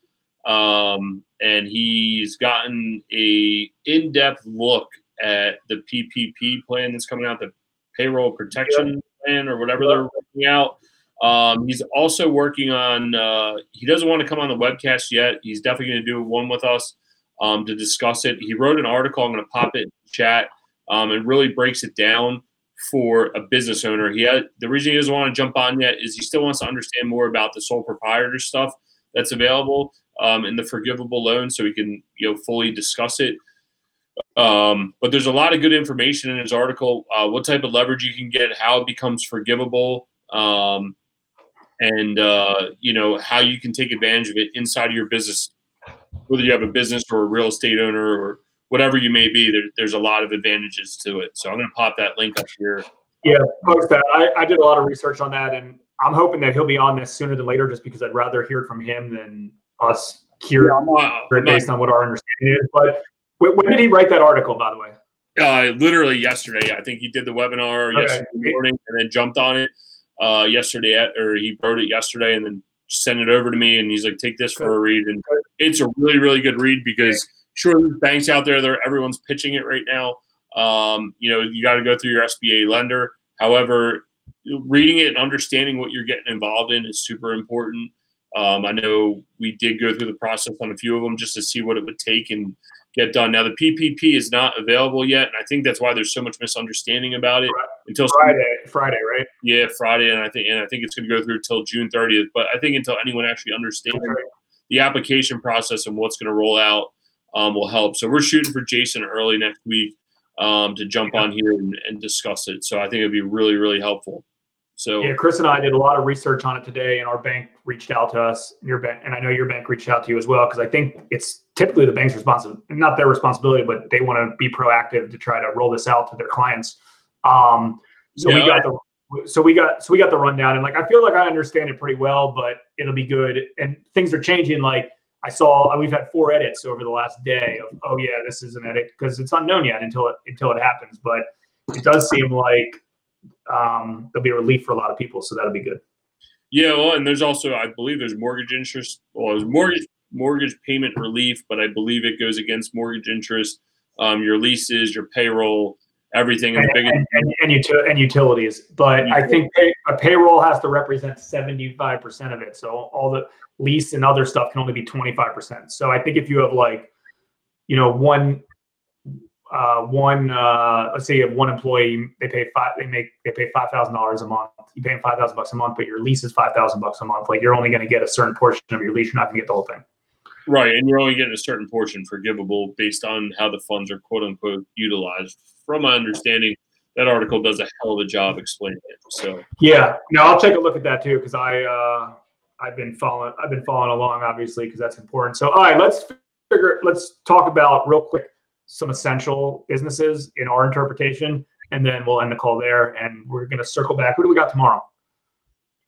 um, and he's gotten a in-depth look at the PPP plan that's coming out, the payroll protection plan or whatever they're working out. Um, he's also working on. Uh, he doesn't want to come on the webcast yet. He's definitely going to do one with us um, to discuss it. He wrote an article. I'm going to pop it in chat. Um, and really breaks it down for a business owner. He had the reason he doesn't want to jump on yet is he still wants to understand more about the sole proprietor stuff that's available um, in the forgivable loan, so he can you know fully discuss it. Um, but there's a lot of good information in his article. Uh, what type of leverage you can get, how it becomes forgivable, um, and uh, you know how you can take advantage of it inside of your business, whether you have a business or a real estate owner or whatever you may be, there, there's a lot of advantages to it. So I'm going to pop that link up here. Yeah, post that. I, I did a lot of research on that, and I'm hoping that he'll be on this sooner than later, just because I'd rather hear from him than us hear yeah, not, based on what our understanding is. But when, when, did he write that article, by the way? Uh, literally yesterday. I think he did the webinar okay. yesterday morning and then jumped on it uh, yesterday, at, or he wrote it yesterday and then sent it over to me. And he's like, "Take this for a read." And it's a really, really good read because sure there's banks out there there everyone's pitching it right now. Um, you know you got to go through your sba lender. However reading it and understanding what you're getting involved in is super important. Um, i know we did go through the process on a few of them just to see what it would take and get done now the ppp is not available yet and i think that's why there's so much misunderstanding about it until friday friday right yeah friday and i think and i think it's going to go through until june 30th but i think until anyone actually understands okay. the application process and what's going to roll out um, will help. So we're shooting for Jason early next week um, to jump on here and, and, discuss it. So I think it'd be really, really helpful. So Yeah, Chris and I did a lot of research on it today, and our bank reached out to us. Your bank, and I know your bank reached out to you as well, because I think it's typically the bank's responsibility, not their responsibility, but they want to be proactive to try to roll this out to their clients. Um, so we got the so we got so we got the rundown, and like I feel like I understand it pretty well, but it'll be good. And things are changing. Like I saw, we've had four edits over the last day of, oh yeah, this is an edit because it's unknown yet until it until it happens. But it does seem like um, there'll be a relief for a lot of people, so that'll be good. Yeah, well, and there's also, I believe, there's mortgage interest. Well, there's mortgage mortgage payment relief, but I believe it goes against mortgage interest, um, your leases, your payroll, everything. And and, biggest, and, and, and, uti- and utilities. But I think pay, a payroll has to represent 75% of it. So all the lease and other stuff can only be 25%. So I think if you have like, you know, one, uh, one, uh, let's say you have one employee, they pay five, they make, they pay $5,000 a month. You pay them 5,000 bucks a month, but your lease is 5,000 bucks a month. Like you're only going to get a certain portion of your lease. You're not going to get the whole thing. Right, and you're only getting a certain portion forgivable based on how the funds are quote unquote utilized. From my understanding, that article does a hell of a job explaining it. So Yeah, no, I'll take a look at that too because I uh, I've been following I've been following along obviously because that's important. So all right, let's figure let's talk about real quick some essential businesses in our interpretation, and then we'll end the call there. And we're gonna circle back. Who do we got tomorrow?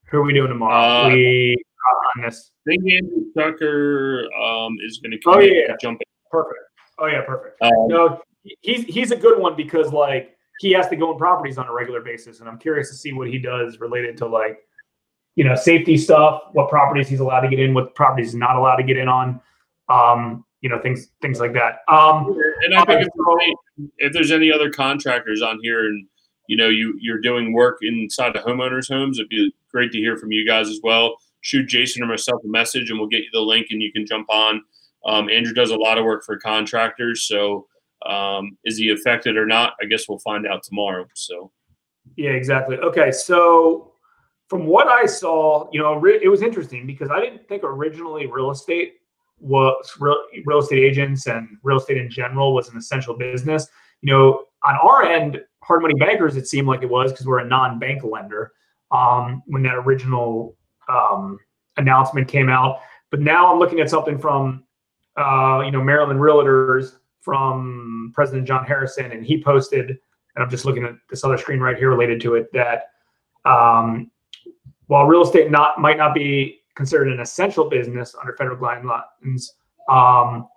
Who are we doing tomorrow? Uh, we on this I think Andrew Tucker um, is going to come Oh, in yeah. jump in. perfect. Oh yeah, perfect. Um, No, he's he's a good one because like he has to go in properties on a regular basis, and I'm curious to see what he does related to like, you know, safety stuff, what properties he's allowed to get in, what properties he's not allowed to get in on, um, you know, things things like that. Um, And I think if there's, any, if there's any other contractors on here and you know you you're doing work inside the homeowners' homes, it'd be great to hear from you guys as well. Shoot Jason or myself a message, and we'll get you the link, and you can jump on. Um, Andrew does a lot of work for contractors, so um, is he affected or not? I guess we'll find out tomorrow. So yeah, exactly. Okay, so from what I saw, you know, it was interesting because I didn't think originally real estate was real, real estate agents and real estate in general was an essential business. You know, on our end, hard money bankers, it seemed like it was because we're a non-bank lender. Um, when that original um, announcement came out, but now I'm looking at something from, uh, you know, Maryland Realtors from President John Harrison, and he posted, and I'm just looking at this other screen right here related to it that um, while real estate not might not be considered an essential business under federal guidelines, um,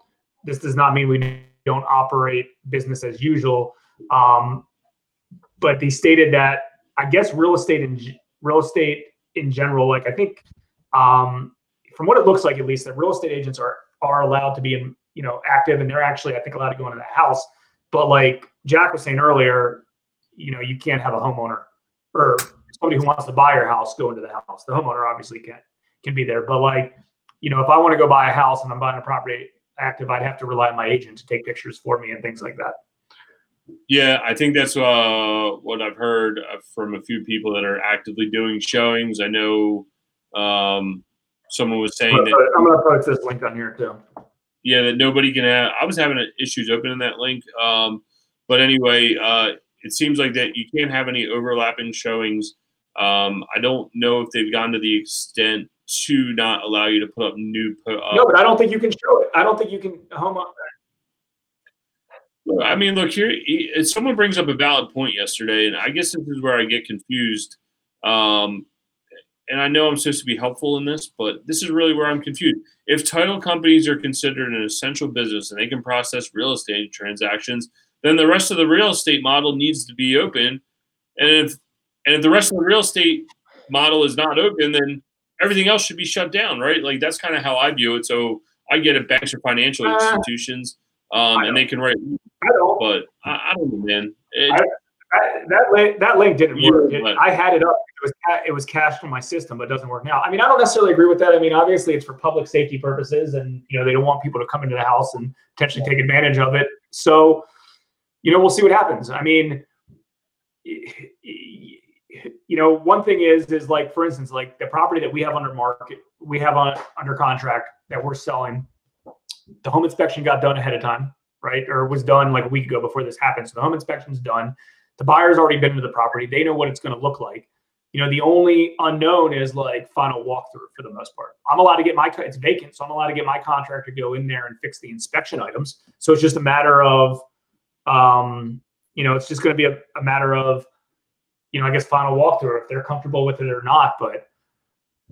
this does not mean we don't operate business as usual. Um, but he stated that I guess real estate and real estate in general, like I think um, from what it looks like at least, that real estate agents are are allowed to be in, you know active and they're actually I think allowed to go into the house. But like Jack was saying earlier, you know you can't have a homeowner or somebody who wants to buy your house go into the house. The homeowner obviously can can be there, but like you know if I want to go buy a house and I'm buying a property active, I'd have to rely on my agent to take pictures for me and things like that. Yeah, I think that's uh, what I've heard uh, from a few people that are actively doing showings. I know um, someone was saying that I'm gonna post this link on here too. yeah that nobody can have i was having issues opening that link um, but anyway uh, it seems like that you can't have any overlapping showings um, i don't know if they've gone to the extent to not allow you to put up new uh, No, but I don't think you can show it. I don't think you can home up. I mean look here someone brings up a valid point yesterday and i guess this is where i get confused um, and i know i'm supposed to be helpful in this but this is really where i'm confused if title companies are considered an essential business and they can process real estate transactions then the rest of the real estate model needs to be open. And if and if the rest of the real estate model is not open, then everything else should be shut down, right? Like that's kind of how I view it. So I get it, banks or financial Uh, institutions, um, and they can write, I don't. but I, I don't know, man. It, I- That, that link that link didn't work. It-? I had it up. It was it was cached from my system, but it doesn't work now. I mean, I don't necessarily agree with that. I mean, obviously it's for public safety purposes, and you know they don't want people to come into the house and potentially take advantage of it. So, you know, we'll see what happens. I mean, you know, one thing is is like for instance, like the property that we have under market, we have on under contract that we're selling. The home inspection got done ahead of time, right? Or was done like a week ago before this happened. So the home inspection's done. The buyer's already been to the property. They know what it's going to look like. you know, the only unknown is like final walkthrough for the most part. I'm allowed to get my it's vacant, so I'm allowed to get my contractor to go in there and fix the inspection items. So it's just a matter of, um, you know, it's just going to be a, a matter of, you know, I guess final walkthrough if they're comfortable with it or not. But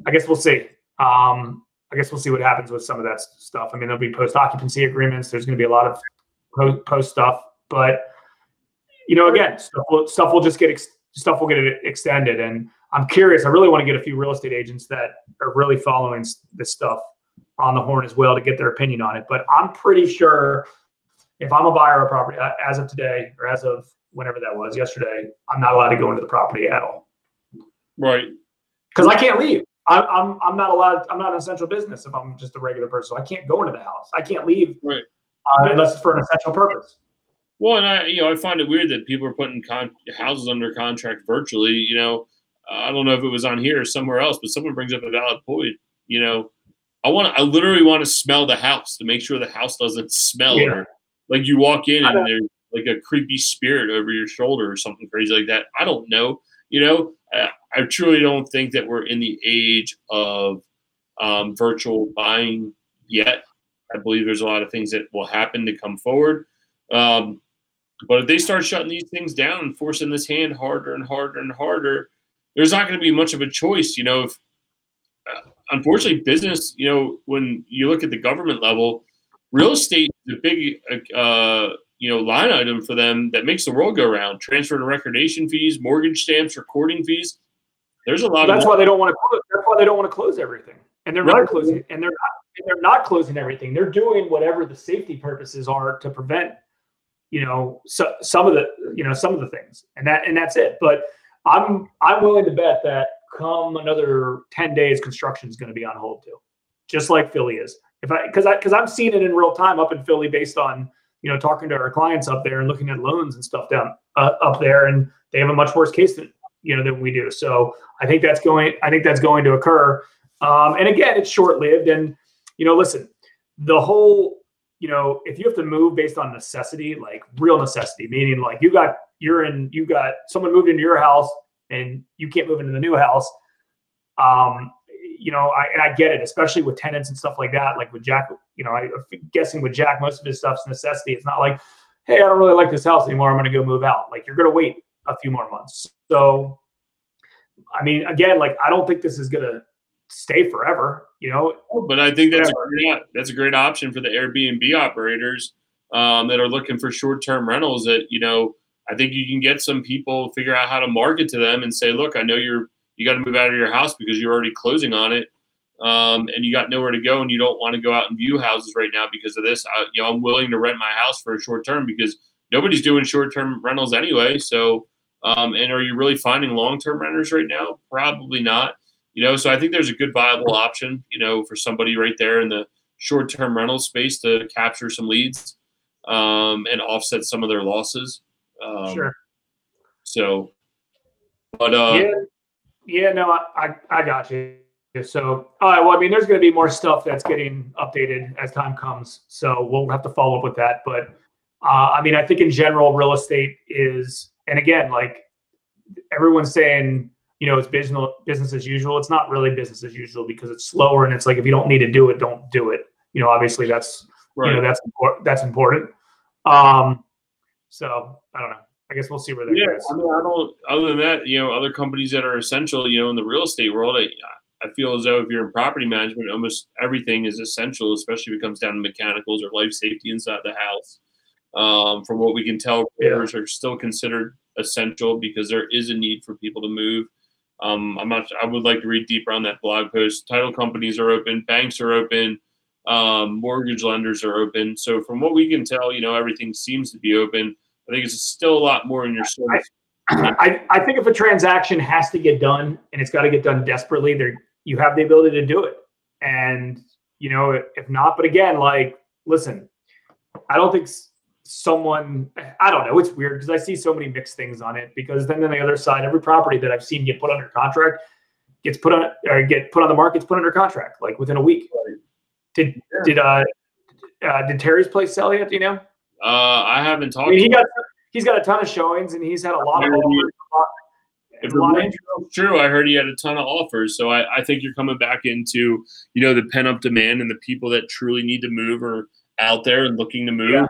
I guess we'll see. Um, I guess we'll see what happens with some of that stuff. I mean, there'll be post occupancy agreements. There's going to be a lot of post, post stuff, but you know, again, stuff will, stuff will just get ex- stuff will get extended. And I'm curious. I really want to get a few real estate agents that are really following this stuff on the horn as well to get their opinion on it. But I'm pretty sure if I'm a buyer of a property uh, as of today or as of whenever that was yesterday, I'm not allowed to go into the property at all. Right. Because I can't leave. I, I'm I'm not allowed. I'm not an essential business if I'm just a regular person. I can't go into the house. I can't leave right. Uh, unless it's for an essential purpose. Well, and I, you know, I find it weird that people are putting con- houses under contract virtually. You know, I don't know if it was on here or somewhere else, but someone brings up a valid point. You know, I want, I literally want to smell the house to make sure the house doesn't smell yeah. or like you walk in and there's like a creepy spirit over your shoulder or something crazy like that. I don't know. You know, I, I truly don't think that we're in the age of um, virtual buying yet. I believe there's a lot of things that will happen to come forward. Um, but if they start shutting these things down and forcing this hand harder and harder and harder, there's not going to be much of a choice. You know, if uh, unfortunately business, you know, when you look at the government level, real estate is a big, uh, you know, line item for them that makes the world go round. Transfer and recordation fees, mortgage stamps, recording fees. There's a lot. That's why they don't want to. Close, that's why they don't want to close everything, and they're right. not closing. And they're not. And they're not closing everything. They're doing whatever the safety purposes are to prevent you know so, some of the you know some of the things. And that and that's it. But i'm i'm willing to bet that come another 10 days construction is going to be on hold too just like philly is. If i because i because i'm seeing it in real time up in philly based on you know talking to our clients up there and looking at loans and stuff down uh, up there and they have a much worse case than you know than we do. So i think that's going i think that's going to occur. Um, and again it's short lived and you know listen the whole you know, if you have to move based on necessity, like real necessity, meaning like you got you're in you got someone moved into your house and you can't move into the new house. Um, you know, I and I get it, especially with tenants and stuff like that. Like with Jack, you know, I, am guessing with Jack, most of his stuff's necessity. It's not like, hey, I don't really like this house anymore. I'm going to go move out. Like you're going to wait a few more months. So, I mean, again, like I don't think this is going to stay forever, you know. But I think that's a great, that's a great option for the Airbnb operators um, that are looking for short-term rentals. That you know, I think you can get some people figure out how to market to them and say, look, I know you're you got to move out of your house because you're already closing on it. Um, and you got nowhere to go, and you don't want to go out and view houses right now because of this. I, you know, I'm willing to rent my house for a short term because nobody's doing short term rentals anyway. So, um, and are you really finding long term renters right now? Probably not. You know, so I think there's a good viable option, you know, for somebody right there in the short term rental space to capture some leads um, and offset some of their losses. Um, sure. So, but uh, yeah, yeah, no, I, I, I got you. So, all right. Well, I mean, there's going to be more stuff that's getting updated as time comes. So we'll have to follow up with that. But uh, I mean, I think in general, real estate is, and again, like everyone's saying, you know, it's business business as usual. It's not really business as usual because it's slower and it's like if you don't need to do it, don't do it. You know, obviously that's right. you know that's important. That's important. Um, so I don't know. I guess we'll see where that yeah, goes. I mean, I don't. Other than that, you know, other companies that are essential, you know, in the real estate world, I, I feel as though if you're in property management, almost everything is essential, especially if it comes down to mechanicals or life safety inside the house. Um, from what we can tell, repairs yeah. are still considered essential because there is a need for people to move. Um, I'm not. I would like to read deeper on that blog post. Title companies are open, banks are open, um, mortgage lenders are open. So from what we can tell, you know, everything seems to be open. I think it's still a lot more in your service. I, I think if a transaction has to get done and it's got to get done desperately, there you have the ability to do it. And you know, if not, but again, like, listen, I don't think someone i don't know it's weird because i see so many mixed things on it because then on the other side every property that i've seen get put under contract gets put on or get put on the market gets put under contract like within a week did yeah. did uh, uh did terry's place sell yet do you know uh i haven't talked I mean, he got he's got a ton of showings and he's had a lot of offers, if A lot of true, I heard he had a ton of offers. So I, I think you're coming back into, you know, the pent up demand and the people that truly need to move are out there and looking to move. Yeah.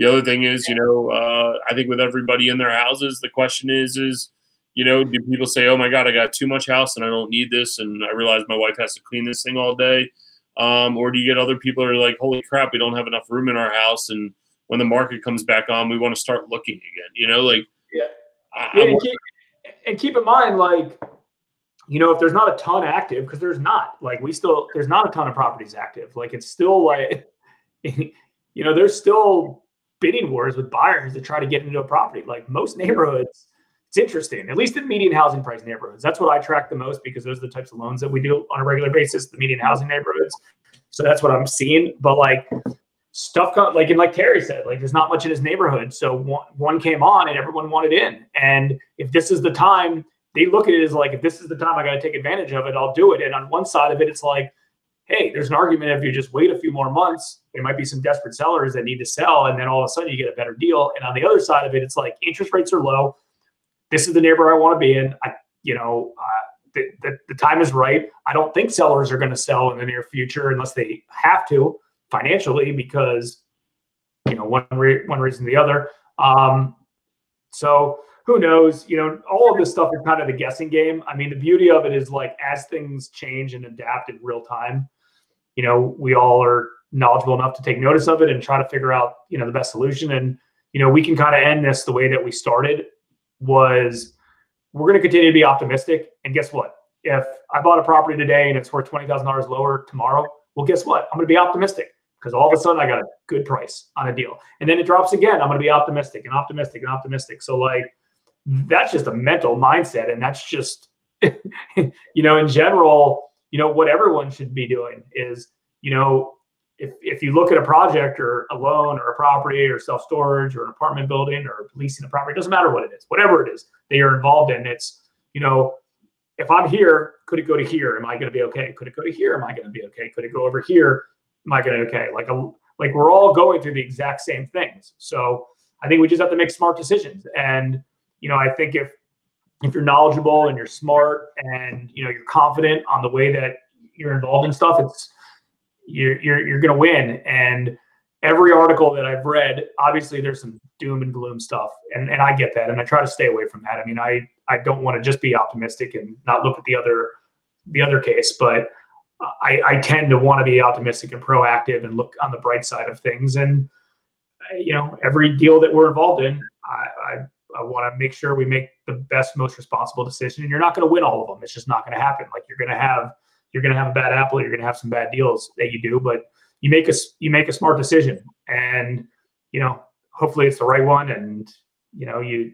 The other thing is, you know, uh, I think with everybody in their houses, the question is, is, you know, do people say, "Oh my God, I got too much house and I don't need this," and I realize my wife has to clean this thing all day, um, or do you get other people that are like, "Holy crap, we don't have enough room in our house," and when the market comes back on, we want to start looking again. You know, like Yeah. I, Yeah, I'm- and, keep, and keep in mind, like, you know, if there's not a ton active, because there's not, like, we still, there's not a ton of properties active. Like, it's still like, you know, there's still bidding wars with buyers to try to get into a property. Like, most neighborhoods, it's interesting, at least in median housing price neighborhoods. That's what I track the most because those are the types of loans that we do on a regular basis, the median housing neighborhoods. So that's what I'm seeing. But, like, stuff got like and like Terry said, like there's not much in his neighborhood. So one, one came on and everyone wanted in. And if this is the time, they look at it as like if this is the time I got to take advantage of it, I'll do it. And on one side of it, it's like, hey, there's an argument if you just wait a few more months, there might be some desperate sellers that need to sell, and then all of a sudden you get a better deal. And on the other side of it, it's like interest rates are low. This is the neighborhood I want to be in. I, you know, uh, the, the, the time is right. I don't think sellers are going to sell in the near future unless they have to financially because you know one re- one reason or the other. Um, so who knows? You know, all of this stuff is kind of the guessing game. I mean, the beauty of it is like as things change and adapt in real time, you know, we all are knowledgeable enough to take notice of it and try to figure out you know the best solution. And you know, we can kind of end this the way that we started was we're going to continue to be optimistic. And guess what? If I bought a property today and it's worth twenty thousand dollars lower tomorrow, well, guess what? I'm going to be optimistic because all of a sudden I got a good price on a deal. And then it drops again. I'm going to be optimistic and optimistic and optimistic. So like that's just a mental mindset and that's just you know in general, you know what everyone should be doing is, you know, if if you look at a project or a loan or a property or self-storage or an apartment building or leasing a property, it doesn't matter what it is, whatever it is that you're involved in, it's, you know, if I'm here, could it go to here? Am I going to be okay? Could it go to here? Am I going to be okay? Could it go over here? Am I going to be okay? Like a like we're all going through the exact same things. So I think we just have to make smart decisions. And you know, I think if if you're knowledgeable and you're smart and you know you're confident on the way that you're involved in stuff, it's you're you're you're going to win. And every article that I've read, obviously there's some doom and gloom stuff, and and I get that, and I try to stay away from that. I mean, I I don't want to just be optimistic and not look at the other the other case, but I, I tend to want to be optimistic and proactive and look on the bright side of things. And you know, every deal that we're involved in, I want to make sure we make the best, most responsible decision. And you're not going to win all of them. It's just not going to happen. Like you're going to have you're going to have a bad apple. You're going to have some bad deals that you do, but you make a you make a smart decision, and you know, hopefully it's the right one. And you know, you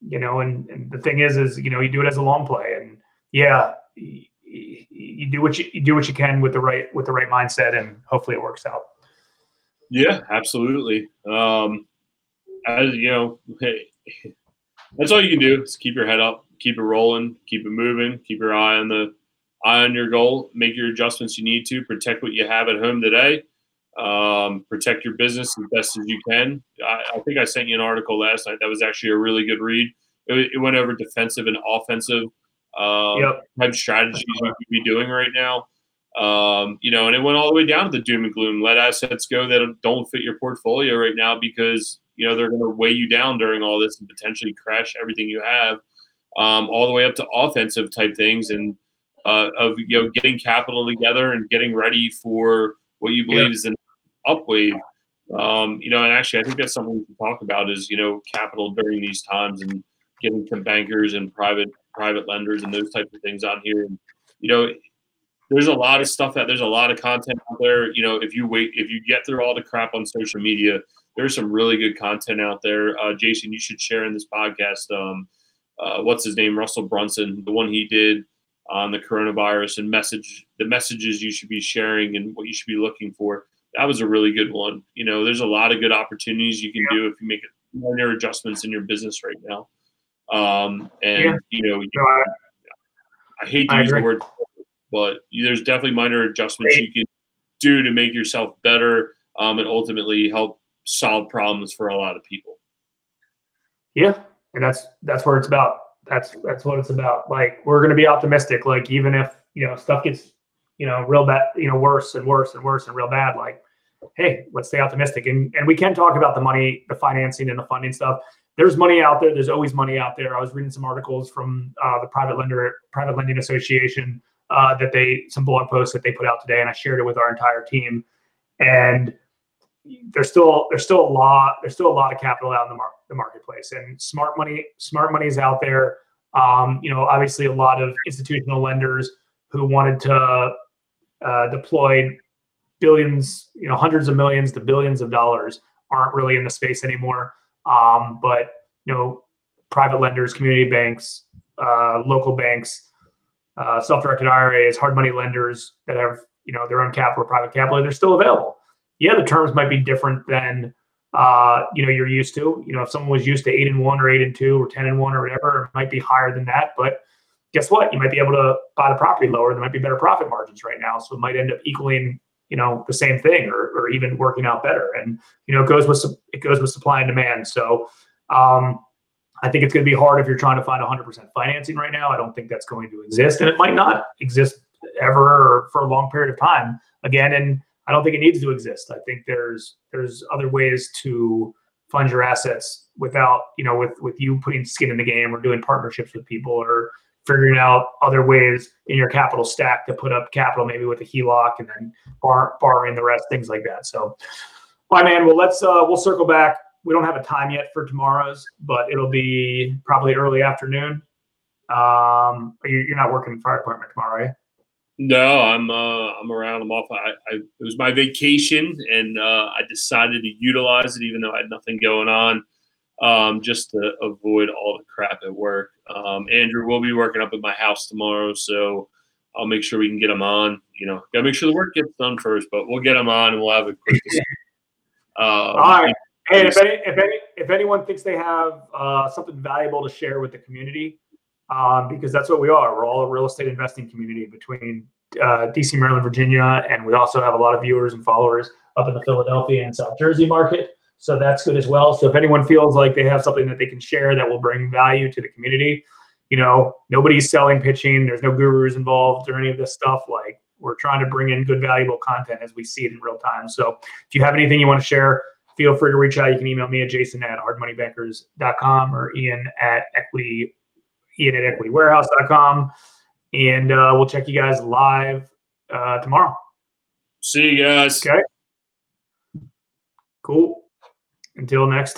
you know, and, and the thing is, is you know, you do it as a long play, and yeah, you, you do what you, you do what you can with the right with the right mindset, and hopefully it works out. Yeah, absolutely. Um, as you know, hey, that's all you can do is keep your head up, keep it rolling, keep it moving, keep your eye on the eye on your goal, make your adjustments you need to, protect what you have at home today, um, protect your business as best as you can. I, I, think I sent you an article last night that was actually a really good read. It, it went over defensive and offensive um, yep. type strategies you could be doing right now. Um, you know, and it went all the way down to the doom and gloom. Let assets go that don't fit your portfolio right now because you know they're going to weigh you down during all this and potentially crash everything you have. Um, all the way up to offensive type things and uh, of you know getting capital together and getting ready for what you believe yeah. is an up wave. Um, you know, and actually, I think that's something we can talk about is you know capital during these times and getting some bankers and private private lenders and those types of things on here. And you know, there's a lot of stuff that there's a lot of content out there. You know, if you wait, if you get through all the crap on social media, there's some really good content out there. Uh, Jason, you should share in this podcast. Um, uh, what's his name? Russell Brunson, the one he did on the coronavirus and message the messages you should be sharing and what you should be looking for. That was a really good one. You know, there's a lot of good opportunities you can do if you make minor adjustments in your business right now. Um, and yeah. you know, no, I, I, hate to I use agree. the word, but there's definitely minor adjustments you can do to make yourself better um, and ultimately help solve problems for a lot of people. Yeah, and that's that's where it's about. That's that's what it's about. Like we're gonna be optimistic. Like even if you know stuff gets you know real bad, you know worse and worse and worse and real bad. Like hey, let's stay optimistic. And and we can talk about the money, the financing, and the funding stuff. There's money out there. There's always money out there. I was reading some articles from uh, the private lender, private lending association uh, that they some blog posts that they put out today, and I shared it with our entire team. And there's still there's still a lot there's still a lot of capital out in the, mar- the marketplace, and smart money smart money is out there. Um, you know, obviously a lot of institutional lenders who wanted to uh, deploy billions, you know, hundreds of millions to billions of dollars aren't really in the space anymore. Um, but you know, private lenders, community banks, uh, local banks, uh, self-directed IRAs, hard money lenders that have you know their own capital, private capital, they're still available. Yeah, the terms might be different than uh, you know you're used to. You know, if someone was used to eight and one or eight and two or ten and one or whatever, it might be higher than that. But guess what? You might be able to buy the property lower. There might be better profit margins right now, so it might end up equaling you know the same thing or, or even working out better. And you know, it goes with it goes with supply and demand. So. Um, I think it's going to be hard if you're trying to find 100% financing right now. I don't think that's going to exist, and it might not exist ever or for a long period of time again. And I don't think it needs to exist. I think there's there's other ways to fund your assets without you know with with you putting skin in the game or doing partnerships with people or figuring out other ways in your capital stack to put up capital maybe with a HELOC and then bar, borrowing the rest things like that. So, my man, well let's uh, we'll circle back we don't have a time yet for tomorrow's, but it'll be probably early afternoon. Um, you're not working fire department tomorrow, right? No, I'm uh, I'm around. I'm off. I, I it was my vacation, and uh, I decided to utilize it, even though I had nothing going on, um, just to avoid all the crap at work. Um, Andrew will be working up at my house tomorrow, so I'll make sure we can get him on. You know, gotta make sure the work gets done first, but we'll get him on, and we'll have a quick. um, all right. Hey, if any, if any, if anyone thinks they have uh, something valuable to share with the community, um, because that's what we are. We're all a real estate investing community between uh, DC, Maryland, Virginia, and we also have a lot of viewers and followers up in the Philadelphia and South Jersey market. So that's good as well. So if anyone feels like they have something that they can share that will bring value to the community, you know, nobody's selling pitching. There's no gurus involved or any of this stuff. Like we're trying to bring in good, valuable content as we see it in real time. So if you have anything you want to share, feel free to reach out. You can email me at jason at hardmoneybankers.com or ian at equity, ian at equitywarehouse.com. And uh, we'll check you guys live uh, tomorrow. See you guys. Okay. Cool. Until next time.